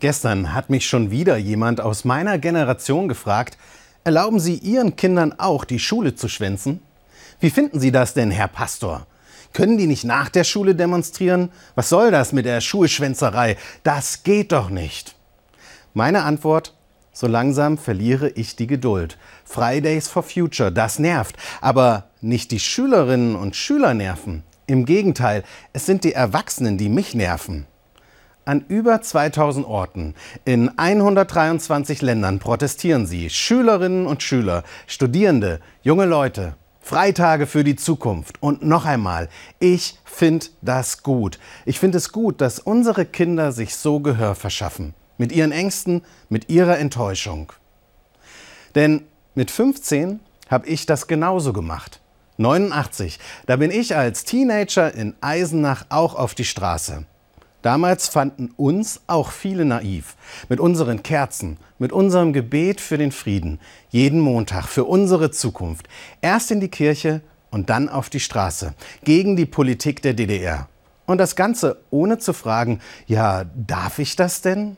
Gestern hat mich schon wieder jemand aus meiner Generation gefragt, erlauben Sie Ihren Kindern auch, die Schule zu schwänzen? Wie finden Sie das denn, Herr Pastor? Können die nicht nach der Schule demonstrieren? Was soll das mit der Schulschwänzerei? Das geht doch nicht. Meine Antwort, so langsam verliere ich die Geduld. Fridays for Future, das nervt. Aber nicht die Schülerinnen und Schüler nerven. Im Gegenteil, es sind die Erwachsenen, die mich nerven. An über 2000 Orten in 123 Ländern protestieren sie, Schülerinnen und Schüler, Studierende, junge Leute, Freitage für die Zukunft. Und noch einmal, ich finde das gut. Ich finde es gut, dass unsere Kinder sich so Gehör verschaffen. Mit ihren Ängsten, mit ihrer Enttäuschung. Denn mit 15 habe ich das genauso gemacht. 89, da bin ich als Teenager in Eisenach auch auf die Straße. Damals fanden uns auch viele naiv. Mit unseren Kerzen, mit unserem Gebet für den Frieden, jeden Montag, für unsere Zukunft. Erst in die Kirche und dann auf die Straße, gegen die Politik der DDR. Und das Ganze ohne zu fragen, ja, darf ich das denn?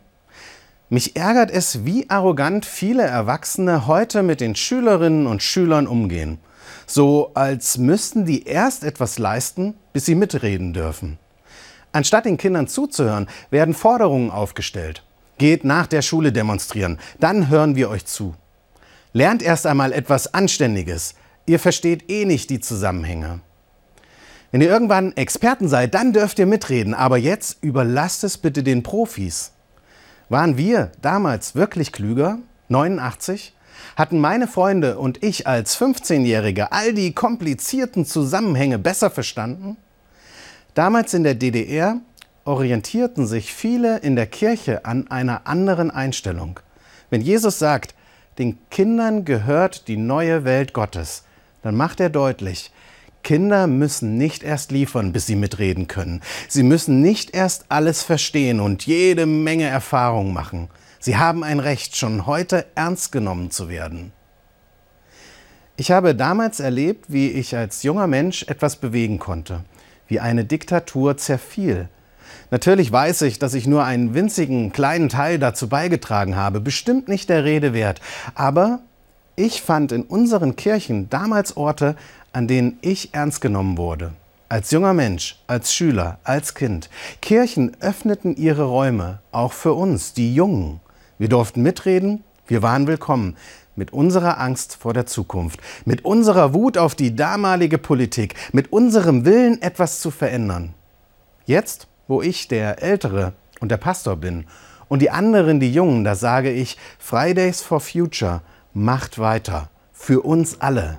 Mich ärgert es, wie arrogant viele Erwachsene heute mit den Schülerinnen und Schülern umgehen. So als müssten die erst etwas leisten, bis sie mitreden dürfen. Anstatt den Kindern zuzuhören, werden Forderungen aufgestellt. Geht nach der Schule demonstrieren, dann hören wir euch zu. Lernt erst einmal etwas Anständiges. Ihr versteht eh nicht die Zusammenhänge. Wenn ihr irgendwann Experten seid, dann dürft ihr mitreden, aber jetzt überlasst es bitte den Profis. Waren wir damals wirklich klüger? 89? Hatten meine Freunde und ich als 15-Jährige all die komplizierten Zusammenhänge besser verstanden? Damals in der DDR orientierten sich viele in der Kirche an einer anderen Einstellung. Wenn Jesus sagt, den Kindern gehört die neue Welt Gottes, dann macht er deutlich, Kinder müssen nicht erst liefern, bis sie mitreden können. Sie müssen nicht erst alles verstehen und jede Menge Erfahrung machen. Sie haben ein Recht, schon heute ernst genommen zu werden. Ich habe damals erlebt, wie ich als junger Mensch etwas bewegen konnte wie eine Diktatur zerfiel. Natürlich weiß ich, dass ich nur einen winzigen kleinen Teil dazu beigetragen habe, bestimmt nicht der Rede wert, aber ich fand in unseren Kirchen damals Orte, an denen ich ernst genommen wurde. Als junger Mensch, als Schüler, als Kind. Kirchen öffneten ihre Räume, auch für uns, die Jungen. Wir durften mitreden, wir waren willkommen mit unserer Angst vor der Zukunft, mit unserer Wut auf die damalige Politik, mit unserem Willen, etwas zu verändern. Jetzt, wo ich der Ältere und der Pastor bin und die anderen die Jungen, da sage ich, Fridays for Future, macht weiter, für uns alle.